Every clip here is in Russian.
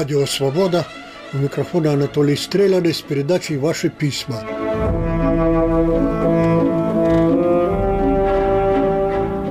Радио «Свобода». У микрофона Анатолий Стреляный с передачей «Ваши письма».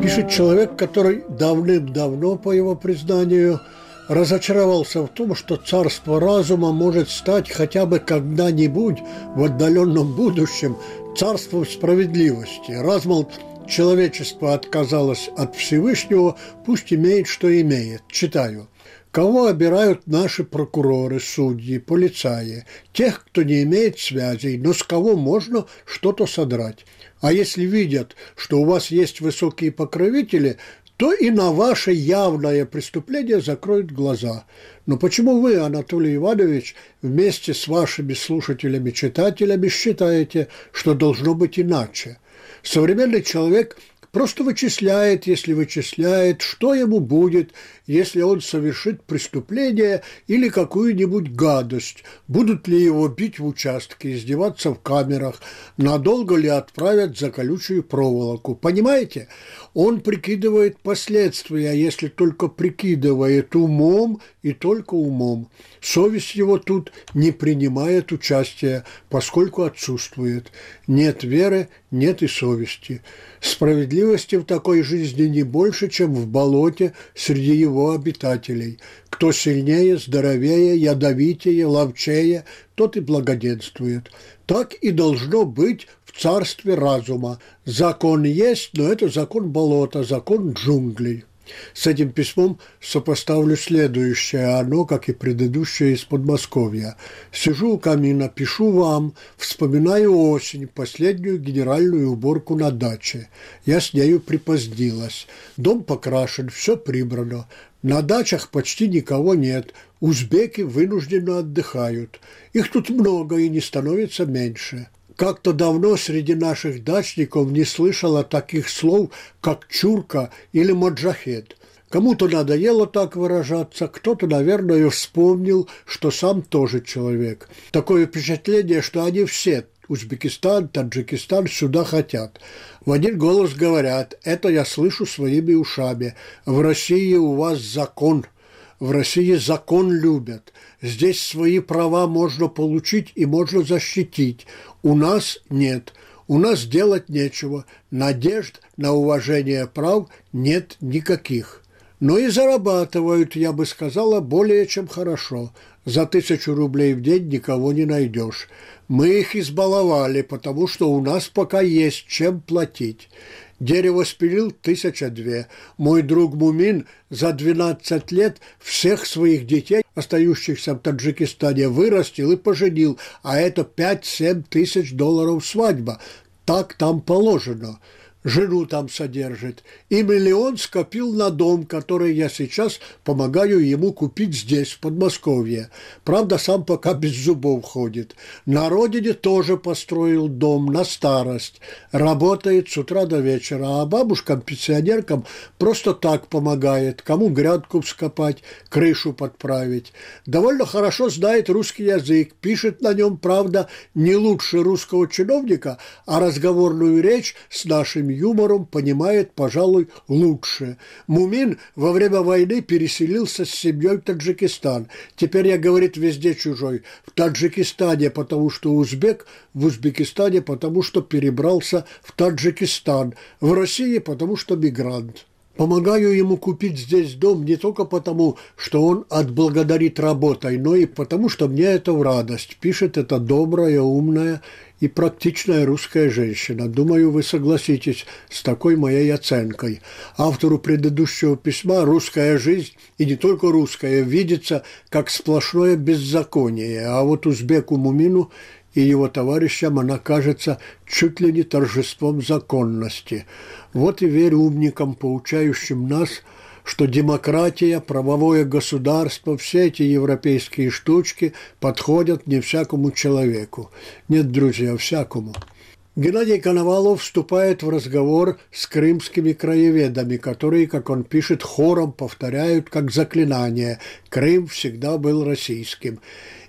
Пишет человек, который давным-давно, по его признанию, разочаровался в том, что царство разума может стать хотя бы когда-нибудь в отдаленном будущем царством справедливости. Раз, мол, человечество отказалось от Всевышнего, пусть имеет, что имеет. Читаю. Кого обирают наши прокуроры, судьи, полицаи? Тех, кто не имеет связей, но с кого можно что-то содрать. А если видят, что у вас есть высокие покровители, то и на ваше явное преступление закроют глаза. Но почему вы, Анатолий Иванович, вместе с вашими слушателями-читателями считаете, что должно быть иначе? Современный человек просто вычисляет, если вычисляет, что ему будет, если он совершит преступление или какую-нибудь гадость, будут ли его бить в участке, издеваться в камерах, надолго ли отправят за колючую проволоку. Понимаете? Он прикидывает последствия, если только прикидывает умом и только умом. Совесть его тут не принимает участия, поскольку отсутствует. Нет веры, нет и совести. Справедливости в такой жизни не больше, чем в болоте среди его обитателей. Кто сильнее, здоровее, ядовитее, ловчее, тот и благоденствует. Так и должно быть в царстве разума. Закон есть, но это закон болота, закон джунглей. С этим письмом сопоставлю следующее, оно, как и предыдущее из Подмосковья. Сижу у камина, пишу вам, вспоминаю осень, последнюю генеральную уборку на даче. Я с нею припозднилась. Дом покрашен, все прибрано. На дачах почти никого нет. Узбеки вынужденно отдыхают. Их тут много и не становится меньше. Как-то давно среди наших дачников не слышала таких слов, как «чурка» или «маджахет». Кому-то надоело так выражаться, кто-то, наверное, вспомнил, что сам тоже человек. Такое впечатление, что они все, Узбекистан, Таджикистан, сюда хотят. В один голос говорят, это я слышу своими ушами, в России у вас закон – в России закон любят. Здесь свои права можно получить и можно защитить. У нас нет. У нас делать нечего. Надежд на уважение прав нет никаких. Но и зарабатывают, я бы сказала, более чем хорошо. За тысячу рублей в день никого не найдешь. Мы их избаловали, потому что у нас пока есть чем платить. Дерево спилил тысяча две. Мой друг Мумин за 12 лет всех своих детей, остающихся в Таджикистане, вырастил и поженил, а это 5-7 тысяч долларов свадьба. Так там положено жену там содержит, и миллион скопил на дом, который я сейчас помогаю ему купить здесь, в Подмосковье. Правда, сам пока без зубов ходит. На родине тоже построил дом на старость. Работает с утра до вечера, а бабушкам-пенсионеркам просто так помогает, кому грядку вскопать, крышу подправить. Довольно хорошо знает русский язык, пишет на нем, правда, не лучше русского чиновника, а разговорную речь с нашими юмором понимает, пожалуй, лучше. Мумин во время войны переселился с семьей в Таджикистан. Теперь я, говорит, везде чужой. В Таджикистане, потому что узбек, в Узбекистане, потому что перебрался в Таджикистан, в России, потому что мигрант. Помогаю ему купить здесь дом не только потому, что он отблагодарит работой, но и потому, что мне это в радость. Пишет эта добрая, умная и практичная русская женщина. Думаю, вы согласитесь с такой моей оценкой. Автору предыдущего письма «Русская жизнь» и не только русская видится как сплошное беззаконие, а вот узбеку Мумину и его товарищам она кажется чуть ли не торжеством законности. Вот и верю умникам, поучающим нас, что демократия, правовое государство, все эти европейские штучки подходят не всякому человеку. Нет, друзья, всякому. Геннадий Коновалов вступает в разговор с крымскими краеведами, которые, как он пишет, хором повторяют как заклинание «Крым всегда был российским».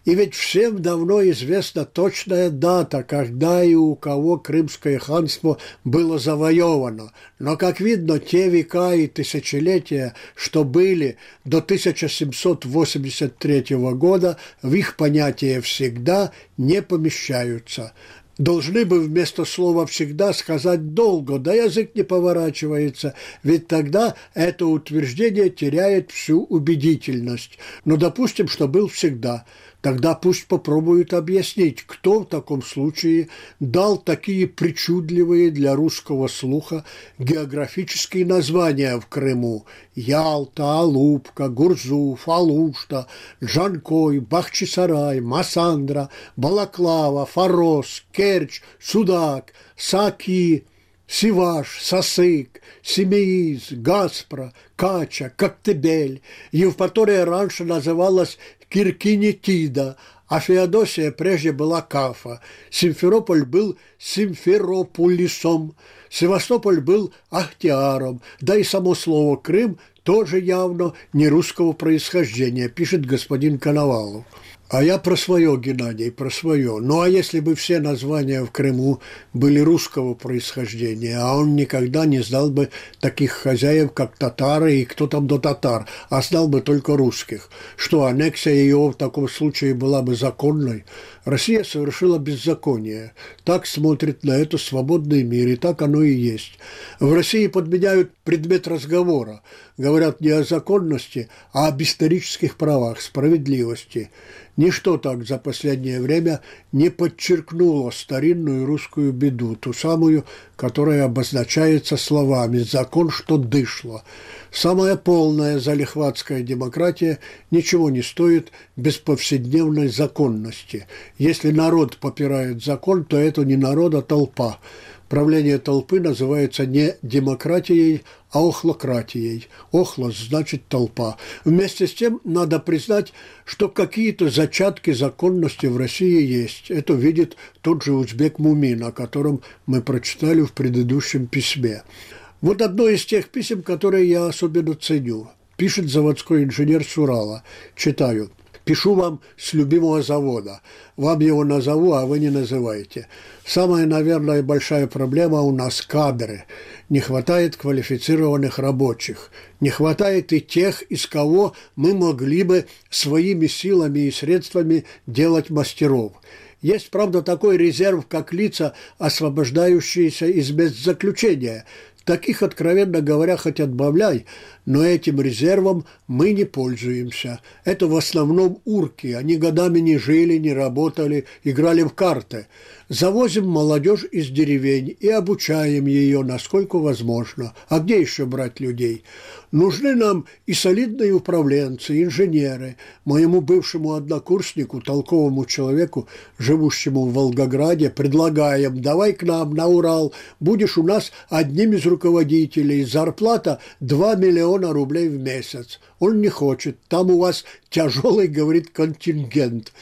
И ведь всем давно известна точная дата, когда и у кого Крымское ханство было завоевано. Но, как видно, те века и тысячелетия, что были до 1783 года, в их понятие всегда не помещаются должны бы вместо слова «всегда» сказать «долго», да язык не поворачивается, ведь тогда это утверждение теряет всю убедительность. Но допустим, что был всегда – Тогда пусть попробуют объяснить, кто в таком случае дал такие причудливые для русского слуха географические названия в Крыму – Ялта, Алупка, Гурзуф, Алушта, Джанкой, Бахчисарай, Масандра, Балаклава, Фарос, Керчь, Судак, Саки, Сиваш, Сосык, Семеиз, Гаспра, Кача, Коктебель. Евпатория раньше называлась Киркинетида, а Феодосия прежде была Кафа. Симферополь был Симферополисом, Севастополь был Ахтиаром, да и само слово «Крым» тоже явно не русского происхождения, пишет господин Коновалов. А я про свое, Геннадий, про свое. Ну а если бы все названия в Крыму были русского происхождения, а он никогда не знал бы таких хозяев, как татары и кто там до татар, а знал бы только русских, что аннексия ее в таком случае была бы законной, Россия совершила беззаконие. Так смотрит на это свободный мир, и так оно и есть. В России подменяют предмет разговора. Говорят не о законности, а об исторических правах, справедливости. Ничто так за последнее время не подчеркнуло старинную русскую беду, ту самую, которая обозначается словами «закон, что дышло». Самая полная залихватская демократия ничего не стоит без повседневной законности. Если народ попирает закон, то это не народ, а толпа. Правление толпы называется не демократией, а охлократией. Охлос значит толпа. Вместе с тем надо признать, что какие-то зачатки законности в России есть. Это видит тот же узбек Мумин, о котором мы прочитали в предыдущем письме. Вот одно из тех писем, которые я особенно ценю. Пишет заводской инженер Сурала. Читаю. Пишу вам с любимого завода. Вам его назову, а вы не называете. Самая, наверное, большая проблема у нас – кадры. Не хватает квалифицированных рабочих. Не хватает и тех, из кого мы могли бы своими силами и средствами делать мастеров. Есть, правда, такой резерв, как лица, освобождающиеся из беззаключения – Таких, откровенно говоря, хоть отбавляй, но этим резервом мы не пользуемся. Это в основном урки, они годами не жили, не работали, играли в карты. Завозим молодежь из деревень и обучаем ее, насколько возможно. А где еще брать людей? Нужны нам и солидные управленцы, инженеры. Моему бывшему однокурснику, толковому человеку, живущему в Волгограде, предлагаем, давай к нам на Урал, будешь у нас одним из руководителей, зарплата 2 миллиона рублей в месяц. Он не хочет, там у вас тяжелый, говорит, контингент.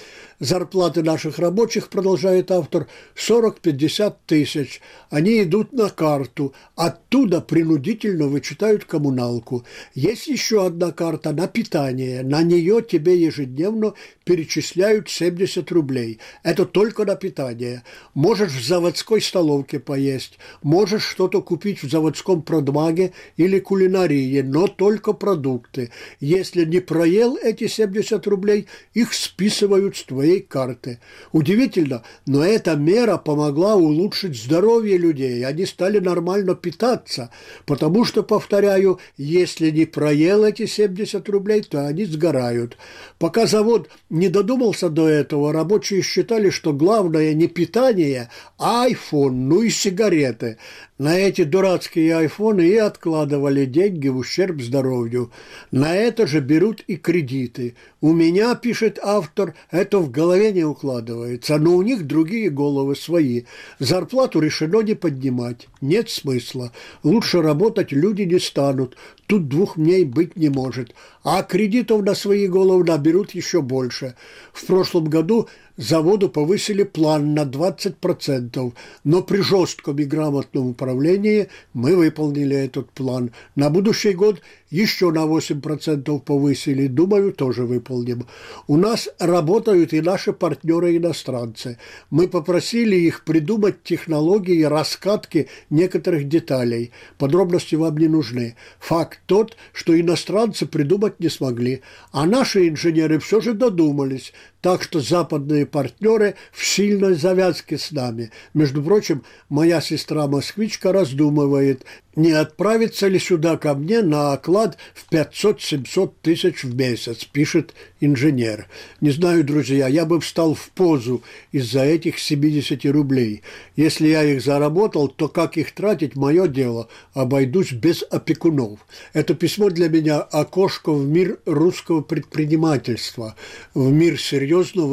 Зарплаты наших рабочих, продолжает автор, 40-50 тысяч. Они идут на карту, оттуда принудительно вычитают коммуналку. Есть еще одна карта на питание. На нее тебе ежедневно перечисляют 70 рублей. Это только на питание. Можешь в заводской столовке поесть, можешь что-то купить в заводском продмаге или кулинарии, но только продукты. Если не проел эти 70 рублей, их списывают с твоей карты. Удивительно, но эта мера помогла улучшить здоровье людей. Они стали нормально питаться, потому что, повторяю, если не проел эти 70 рублей, то они сгорают. Пока завод не додумался до этого, рабочие считали, что главное не питание, а айфон, ну и сигареты. На эти дурацкие айфоны и откладывали деньги в ущерб здоровью. На это же берут и кредиты. У меня, пишет автор, это в голове не укладывается, но у них другие головы свои. Зарплату решено не поднимать. Нет смысла. Лучше работать люди не станут. Тут двух мней быть не может. А кредитов на свои головы наберут еще больше. В прошлом году заводу повысили план на 20%, но при жестком и грамотном управлении мы выполнили этот план. На будущий год еще на 8% повысили, думаю, тоже выполним. У нас работают и наши партнеры-иностранцы. Мы попросили их придумать технологии раскатки некоторых деталей. Подробности вам не нужны. Факт тот, что иностранцы придумать не смогли, а наши инженеры все же додумались. Так что западные партнеры в сильной завязке с нами. Между прочим, моя сестра-москвичка раздумывает, не отправится ли сюда ко мне на оклад в 500-700 тысяч в месяц, пишет инженер. Не знаю, друзья, я бы встал в позу из-за этих 70 рублей. Если я их заработал, то как их тратить – мое дело, обойдусь без опекунов. Это письмо для меня – окошко в мир русского предпринимательства, в мир серьезного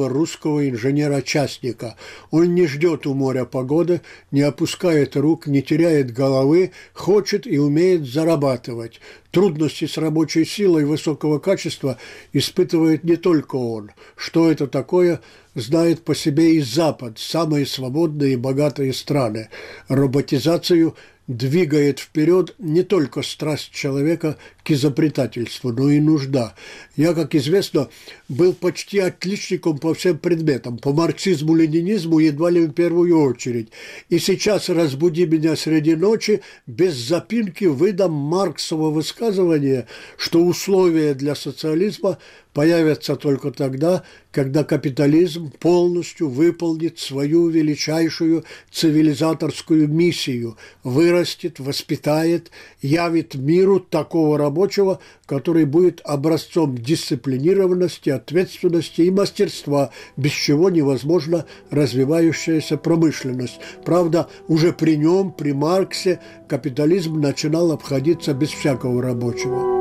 русского инженера-частника. Он не ждет у моря погоды, не опускает рук, не теряет головы, хочет и умеет зарабатывать. Трудности с рабочей силой высокого качества испытывает не только он. Что это такое, знает по себе и Запад, самые свободные и богатые страны. Роботизацию – двигает вперед не только страсть человека к изобретательству, но и нужда. Я, как известно, был почти отличником по всем предметам, по марксизму, ленинизму едва ли в первую очередь. И сейчас разбуди меня среди ночи, без запинки выдам Марксово высказывание, что условия для социализма появятся только тогда, когда капитализм полностью выполнит свою величайшую цивилизаторскую миссию, вырастет, воспитает, явит миру такого рабочего, который будет образцом дисциплинированности, ответственности и мастерства, без чего невозможна развивающаяся промышленность. Правда, уже при нем, при Марксе, капитализм начинал обходиться без всякого рабочего.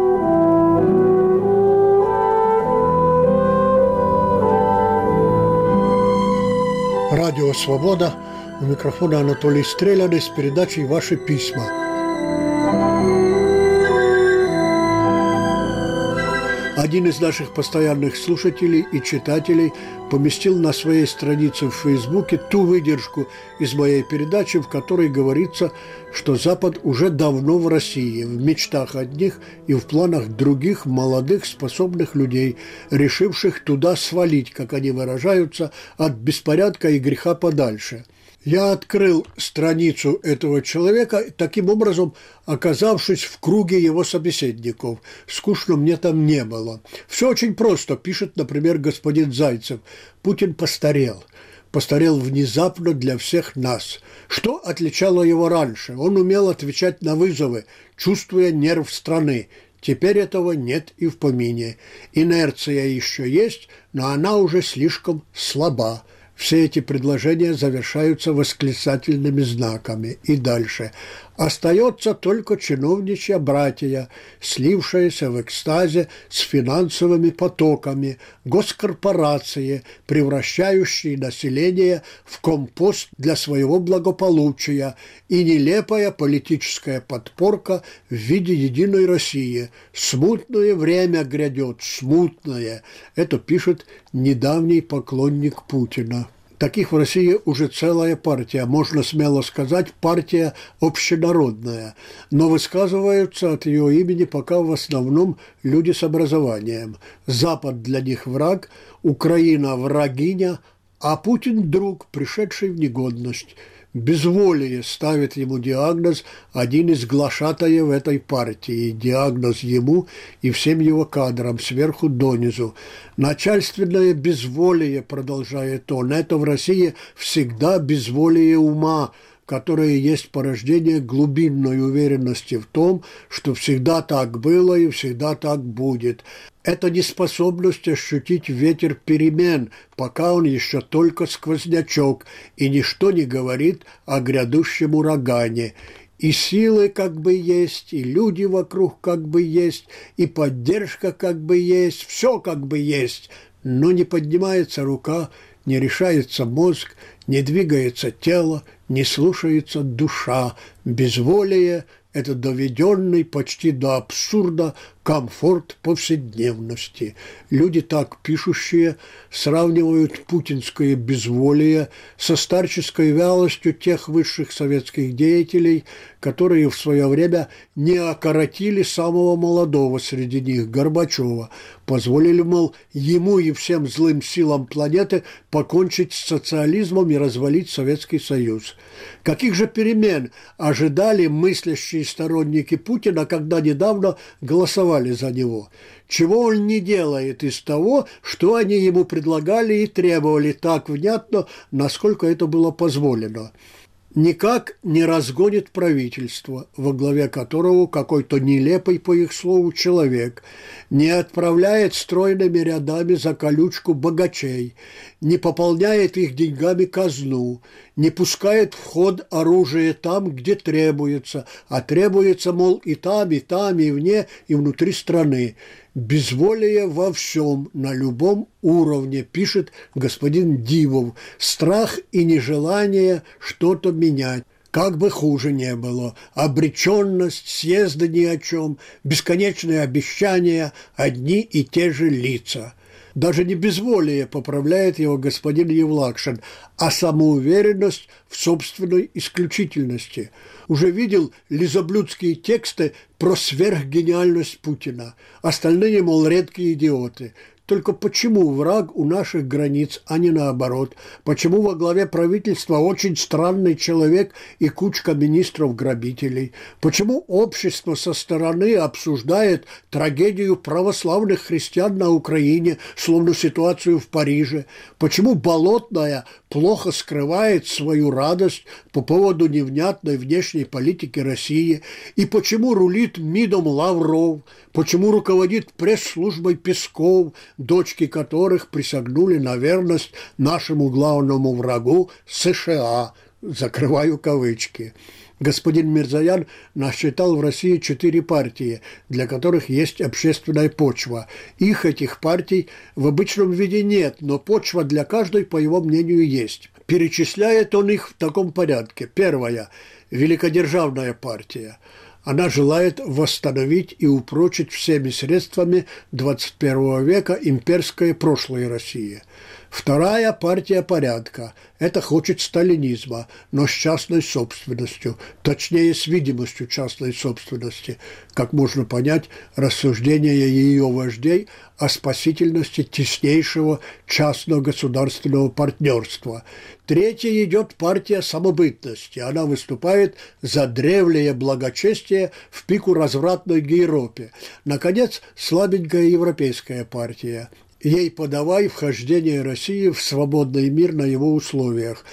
Радио «Свобода». У микрофона Анатолий Стреляный с передачей «Ваши письма». Один из наших постоянных слушателей и читателей поместил на своей странице в Фейсбуке ту выдержку из моей передачи, в которой говорится, что Запад уже давно в России, в мечтах одних и в планах других молодых способных людей, решивших туда свалить, как они выражаются, от беспорядка и греха подальше – я открыл страницу этого человека, таким образом оказавшись в круге его собеседников. Скучно мне там не было. Все очень просто, пишет, например, господин Зайцев. Путин постарел. Постарел внезапно для всех нас. Что отличало его раньше? Он умел отвечать на вызовы, чувствуя нерв страны. Теперь этого нет и в помине. Инерция еще есть, но она уже слишком слаба. Все эти предложения завершаются восклицательными знаками. И дальше. Остается только чиновничья братья, слившаяся в экстазе с финансовыми потоками, госкорпорации, превращающие население в компост для своего благополучия и нелепая политическая подпорка в виде единой России. Смутное время грядет, смутное. Это пишет недавний поклонник Путина. Таких в России уже целая партия, можно смело сказать, партия общенародная, но высказываются от ее имени пока в основном люди с образованием. Запад для них враг, Украина врагиня, а Путин – друг, пришедший в негодность – безволие ставит ему диагноз один из глашатаев этой партии, диагноз ему и всем его кадрам сверху донизу. Начальственное безволие, продолжает он, это в России всегда безволие ума, которое есть порождение глубинной уверенности в том, что всегда так было и всегда так будет. Это неспособность ощутить ветер перемен, пока он еще только сквознячок, и ничто не говорит о грядущем урагане. И силы как бы есть, и люди вокруг как бы есть, и поддержка как бы есть, все как бы есть, но не поднимается рука, не решается мозг, не двигается тело, не слушается душа, безволие – это доведенный почти до абсурда комфорт повседневности. Люди, так пишущие, сравнивают путинское безволие со старческой вялостью тех высших советских деятелей, которые в свое время не окоротили самого молодого среди них, Горбачева, позволили, мол, ему и всем злым силам планеты покончить с социализмом и развалить Советский Союз. Каких же перемен ожидали мыслящие сторонники Путина, когда недавно голосовали голосовали за него. Чего он не делает из того, что они ему предлагали и требовали так внятно, насколько это было позволено никак не разгонит правительство, во главе которого какой-то нелепый, по их слову, человек, не отправляет стройными рядами за колючку богачей, не пополняет их деньгами казну, не пускает в ход оружие там, где требуется, а требуется, мол, и там, и там, и вне, и внутри страны безволие во всем, на любом уровне, пишет господин Дивов, страх и нежелание что-то менять. Как бы хуже не было, обреченность, съезда ни о чем, бесконечные обещания, одни и те же лица – даже не безволие поправляет его господин Евлакшин, а самоуверенность в собственной исключительности. Уже видел лизоблюдские тексты про сверхгениальность Путина. Остальные, мол, редкие идиоты. Только почему враг у наших границ, а не наоборот? Почему во главе правительства очень странный человек и кучка министров-грабителей? Почему общество со стороны обсуждает трагедию православных христиан на Украине, словно ситуацию в Париже? Почему Болотная плохо скрывает свою радость по поводу невнятной внешней политики России? И почему рулит МИДом Лавров? Почему руководит пресс-службой Песков, дочки которых присягнули на верность нашему главному врагу США, закрываю кавычки. Господин Мирзаян насчитал в России четыре партии, для которых есть общественная почва. Их, этих партий, в обычном виде нет, но почва для каждой, по его мнению, есть. Перечисляет он их в таком порядке. Первая – Великодержавная партия – она желает восстановить и упрочить всеми средствами 21 века имперское прошлое России. Вторая партия порядка – это хочет сталинизма, но с частной собственностью, точнее с видимостью частной собственности, как можно понять рассуждения ее вождей о спасительности теснейшего частно-государственного партнерства. Третья идет партия самобытности. Она выступает за древнее благочестие в пику развратной Европе. Наконец, слабенькая европейская партия – ей подавай вхождение России в свободный мир на его условиях.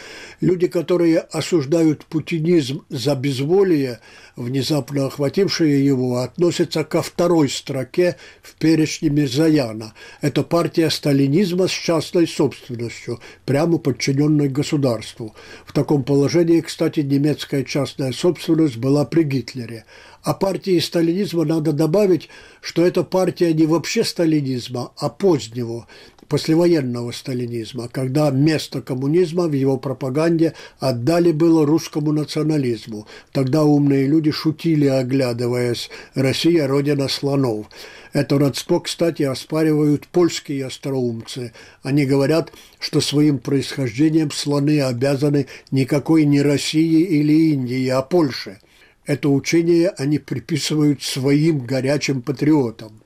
Люди, которые осуждают путинизм за безволие, внезапно охватившие его, относятся ко второй строке в перечне Мирзаяна. Это партия сталинизма с частной собственностью, прямо подчиненной государству. В таком положении, кстати, немецкая частная собственность была при Гитлере – а партии сталинизма надо добавить, что это партия не вообще сталинизма, а позднего, послевоенного сталинизма, когда место коммунизма в его пропаганде отдали было русскому национализму. Тогда умные люди шутили, оглядываясь «Россия – родина слонов». Это родство, кстати, оспаривают польские остроумцы. Они говорят, что своим происхождением слоны обязаны никакой не России или Индии, а Польше – это учение они приписывают своим горячим патриотам.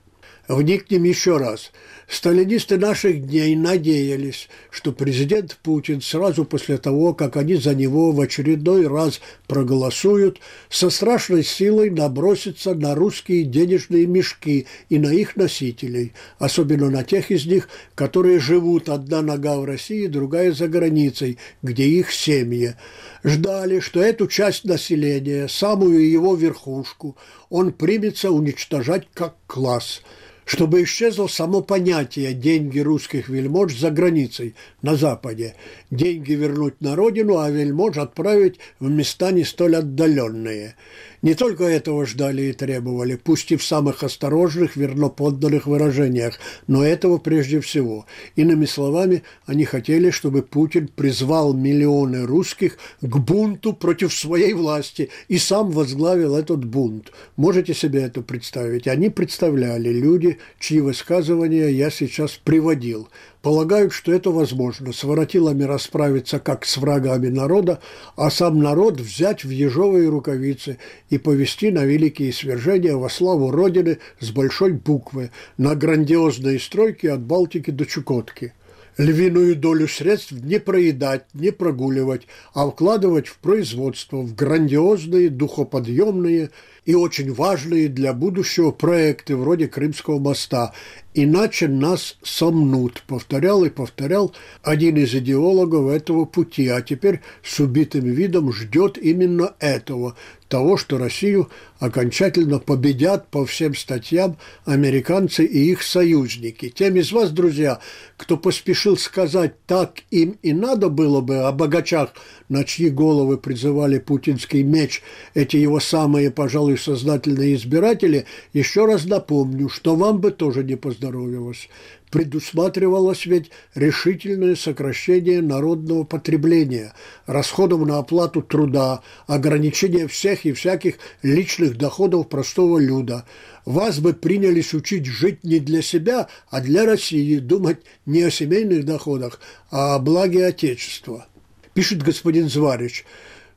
Вникнем еще раз. Сталинисты наших дней надеялись, что президент Путин сразу после того, как они за него в очередной раз проголосуют, со страшной силой набросится на русские денежные мешки и на их носителей, особенно на тех из них, которые живут одна нога в России, другая за границей, где их семьи. Ждали, что эту часть населения, самую его верхушку, он примется уничтожать как класс – чтобы исчезло само понятие «деньги русских вельмож за границей, на Западе». Деньги вернуть на родину, а вельмож отправить в места не столь отдаленные. Не только этого ждали и требовали, пусть и в самых осторожных, верноподданных выражениях, но этого прежде всего. Иными словами, они хотели, чтобы Путин призвал миллионы русских к бунту против своей власти и сам возглавил этот бунт. Можете себе это представить? Они представляли люди, чьи высказывания я сейчас приводил полагают, что это возможно, с воротилами расправиться как с врагами народа, а сам народ взять в ежовые рукавицы и повести на великие свержения во славу Родины с большой буквы, на грандиозные стройки от Балтики до Чукотки львиную долю средств не проедать, не прогуливать, а вкладывать в производство, в грандиозные, духоподъемные и очень важные для будущего проекты вроде Крымского моста. Иначе нас сомнут, повторял и повторял один из идеологов этого пути, а теперь с убитым видом ждет именно этого, того, что Россию окончательно победят по всем статьям американцы и их союзники. Тем из вас, друзья, кто поспешил сказать «так им и надо было бы» о богачах, на чьи головы призывали путинский меч эти его самые, пожалуй, сознательные избиратели, еще раз напомню, что вам бы тоже не поздоровилось предусматривалось ведь решительное сокращение народного потребления, расходов на оплату труда, ограничение всех и всяких личных доходов простого люда. Вас бы принялись учить жить не для себя, а для России, думать не о семейных доходах, а о благе Отечества. Пишет господин Зварич.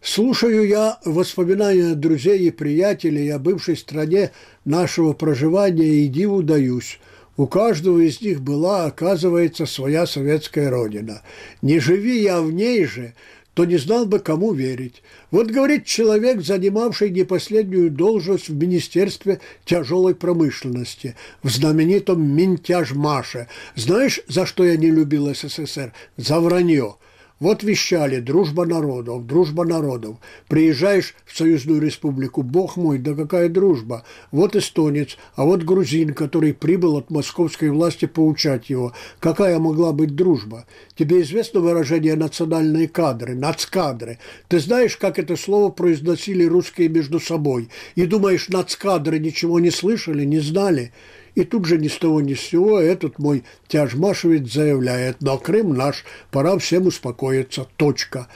Слушаю я воспоминания друзей и приятелей о бывшей стране нашего проживания и диву даюсь. У каждого из них была, оказывается, своя советская родина. Не живи я в ней же, то не знал бы, кому верить. Вот говорит человек, занимавший не последнюю должность в Министерстве тяжелой промышленности, в знаменитом Минтяжмаше. Знаешь, за что я не любил СССР? За вранье. Вот вещали «дружба народов», «дружба народов». Приезжаешь в Союзную Республику, бог мой, да какая дружба. Вот эстонец, а вот грузин, который прибыл от московской власти поучать его. Какая могла быть дружба? Тебе известно выражение «национальные кадры», «нацкадры». Ты знаешь, как это слово произносили русские между собой? И думаешь, нацкадры ничего не слышали, не знали? И тут же ни с того ни с сего этот мой тяжмашевец заявляет, но Крым наш, пора всем успокоиться, точка.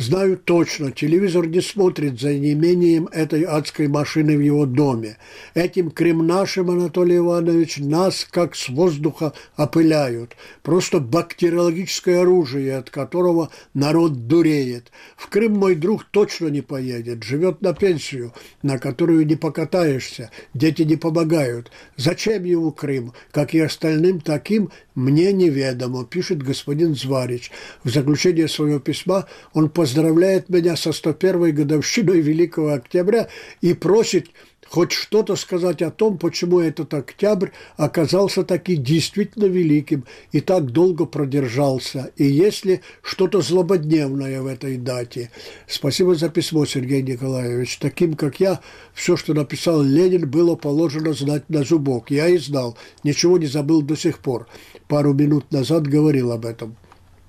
Знаю точно, телевизор не смотрит за неимением этой адской машины в его доме. Этим Крым нашим, Анатолий Иванович, нас как с воздуха опыляют. Просто бактериологическое оружие, от которого народ дуреет. В Крым мой друг точно не поедет, живет на пенсию, на которую не покатаешься, дети не помогают. Зачем ему Крым? Как и остальным таким, мне неведомо, пишет господин Зварич. В заключение своего письма он поздравляет меня со 101-й годовщиной Великого Октября и просит хоть что-то сказать о том, почему этот октябрь оказался таки действительно великим и так долго продержался, и есть ли что-то злободневное в этой дате. Спасибо за письмо, Сергей Николаевич. Таким, как я, все, что написал Ленин, было положено знать на зубок. Я и знал, ничего не забыл до сих пор. Пару минут назад говорил об этом.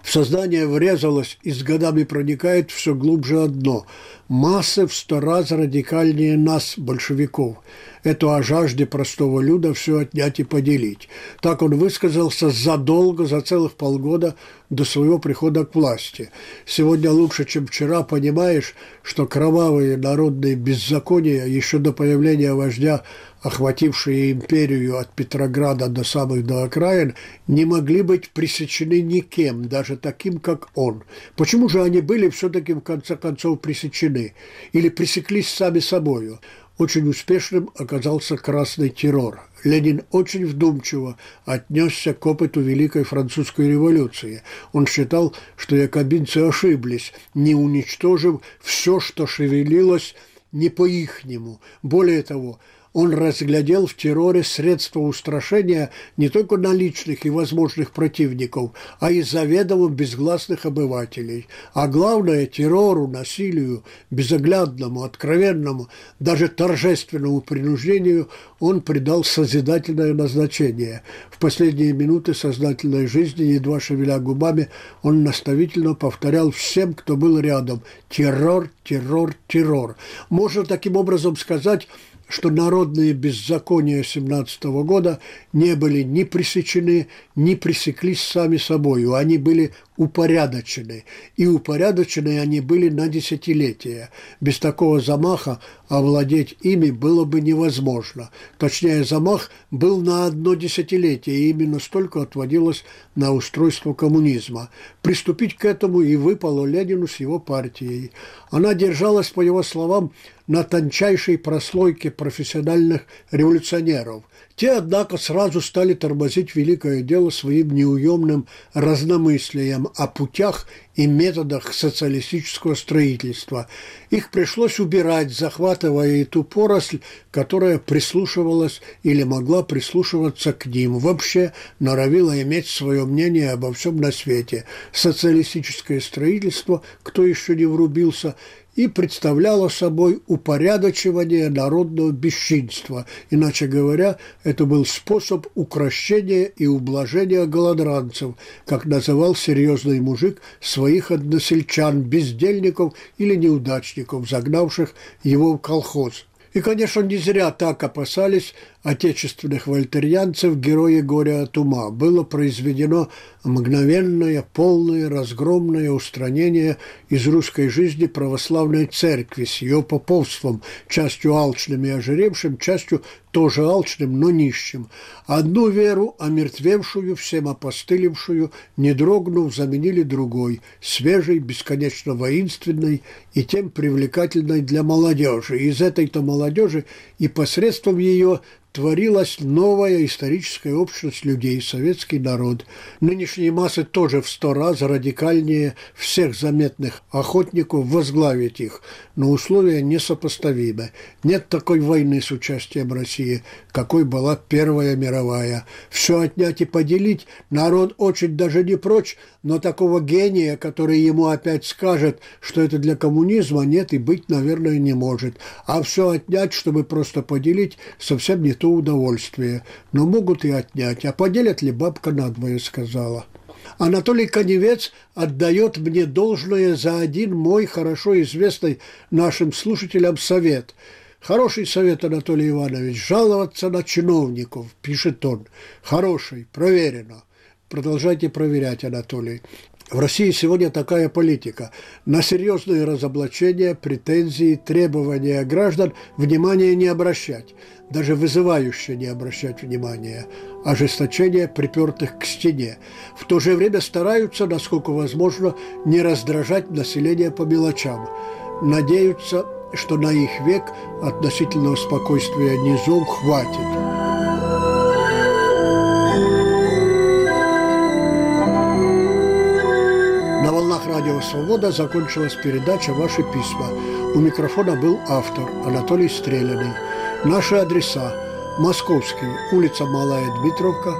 В сознание врезалось и с годами проникает все глубже одно – массы в сто раз радикальнее нас, большевиков. Это о жажде простого люда все отнять и поделить. Так он высказался задолго, за целых полгода до своего прихода к власти. Сегодня лучше, чем вчера, понимаешь, что кровавые народные беззакония еще до появления вождя охватившие империю от Петрограда до самых до окраин, не могли быть пресечены никем, даже таким, как он. Почему же они были все-таки в конце концов пресечены? Или пресеклись сами собою? Очень успешным оказался красный террор. Ленин очень вдумчиво отнесся к опыту Великой Французской революции. Он считал, что якобинцы ошиблись, не уничтожив все, что шевелилось не по-ихнему. Более того, он разглядел в терроре средства устрашения не только наличных и возможных противников, а и заведомо безгласных обывателей. А главное – террору, насилию, безоглядному, откровенному, даже торжественному принуждению он придал созидательное назначение. В последние минуты сознательной жизни, едва шевеля губами, он наставительно повторял всем, кто был рядом – террор, террор, террор. Можно таким образом сказать, что народные беззакония 17 года не были ни пресечены, ни пресеклись сами собою. Они были упорядочены. И упорядочены они были на десятилетия. Без такого замаха овладеть ими было бы невозможно. Точнее, замах был на одно десятилетие, и именно столько отводилось на устройство коммунизма. Приступить к этому и выпало Ленину с его партией. Она держалась, по его словам, на тончайшей прослойке профессиональных революционеров. Те, однако, сразу стали тормозить великое дело своим неуемным разномыслием о путях и методах социалистического строительства. Их пришлось убирать, захватывая и ту поросль, которая прислушивалась или могла прислушиваться к ним, вообще норовила иметь свое мнение обо всем на свете. Социалистическое строительство, кто еще не врубился – и представляла собой упорядочивание народного бесчинства. Иначе говоря, это был способ укращения и ублажения голодранцев, как называл серьезный мужик своих односельчан, бездельников или неудачников, загнавших его в колхоз. И, конечно, не зря так опасались отечественных вольтерьянцев герои горя от ума. Было произведено мгновенное, полное, разгромное устранение из русской жизни православной церкви с ее поповством, частью алчным и ожиревшим, частью тоже алчным, но нищим. Одну веру, омертвевшую, всем опостылевшую, не дрогнув, заменили другой, свежей, бесконечно воинственной и тем привлекательной для молодежи. Из этой-то молодежи и посредством ее творилась новая историческая общность людей, советский народ. Нынешние массы тоже в сто раз радикальнее всех заметных охотников возглавить их, но условия несопоставимы. Нет такой войны с участием России, какой была Первая мировая. Все отнять и поделить народ очень даже не прочь, но такого гения, который ему опять скажет, что это для коммунизма, нет и быть, наверное, не может. А все отнять, чтобы просто поделить, совсем не то удовольствие. Но могут и отнять. А поделят ли бабка надвое сказала. Анатолий Коневец отдает мне должное за один мой хорошо известный нашим слушателям совет. Хороший совет, Анатолий Иванович, жаловаться на чиновников, пишет он. Хороший, проверено. Продолжайте проверять, Анатолий. В России сегодня такая политика. На серьезные разоблачения, претензии, требования граждан внимания не обращать, даже вызывающе не обращать внимания, ожесточение припертых к стене. В то же время стараются, насколько возможно, не раздражать население по мелочам. Надеются, что на их век относительного спокойствия низов хватит. Радио «Свобода» закончилась передача «Ваши письма». У микрофона был автор Анатолий Стреляный. Наши адреса. Московский, улица Малая Дмитровка,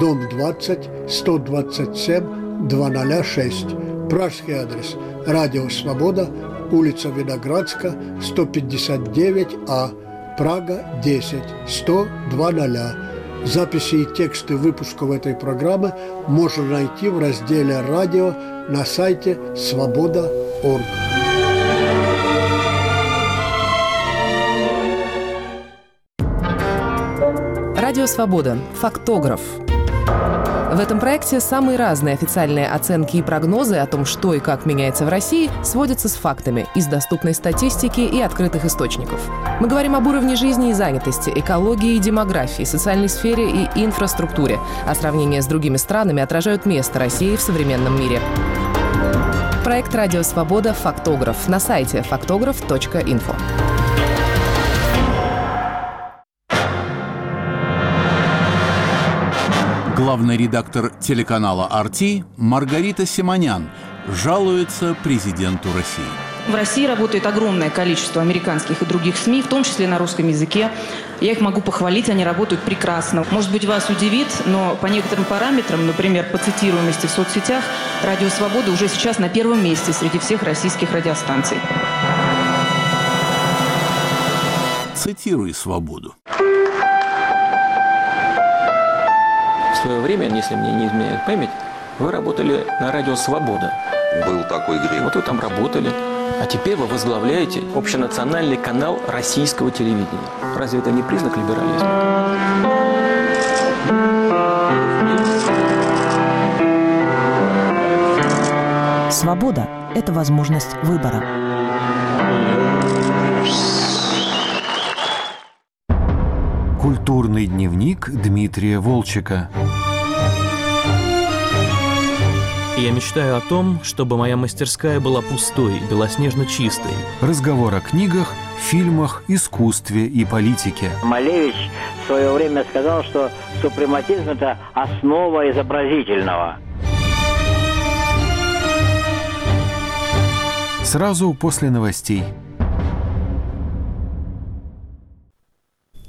дом 20, 127, 206. Пражский адрес. Радио «Свобода», улица Виноградска, 159А, Прага, 10, 100, 200. Записи и тексты выпусков этой программы можно найти в разделе «Радио» на сайте свобода.орг. Радио «Свобода». Фактограф. В этом проекте самые разные официальные оценки и прогнозы о том, что и как меняется в России, сводятся с фактами из доступной статистики и открытых источников. Мы говорим об уровне жизни и занятости, экологии и демографии, социальной сфере и инфраструктуре, а сравнение с другими странами отражают место России в современном мире. Проект «Радио Свобода. Фактограф» на сайте фактограф.инфо. Главный редактор телеканала «Арти» Маргарита Симонян жалуется президенту России. В России работает огромное количество американских и других СМИ, в том числе на русском языке. Я их могу похвалить, они работают прекрасно. Может быть, вас удивит, но по некоторым параметрам, например, по цитируемости в соцсетях, «Радио Свобода» уже сейчас на первом месте среди всех российских радиостанций. Цитируй свободу. Свое время, если мне не изменяет память, вы работали на радио «Свобода». Был такой грех. Вот вы там работали. А теперь вы возглавляете общенациональный канал российского телевидения. Разве это не признак либерализма? Свобода – это возможность выбора. Культурный дневник Дмитрия Волчика. Я мечтаю о том, чтобы моя мастерская была пустой, белоснежно чистой. Разговор о книгах, фильмах, искусстве и политике. Малевич в свое время сказал, что супрематизм – это основа изобразительного. Сразу после новостей –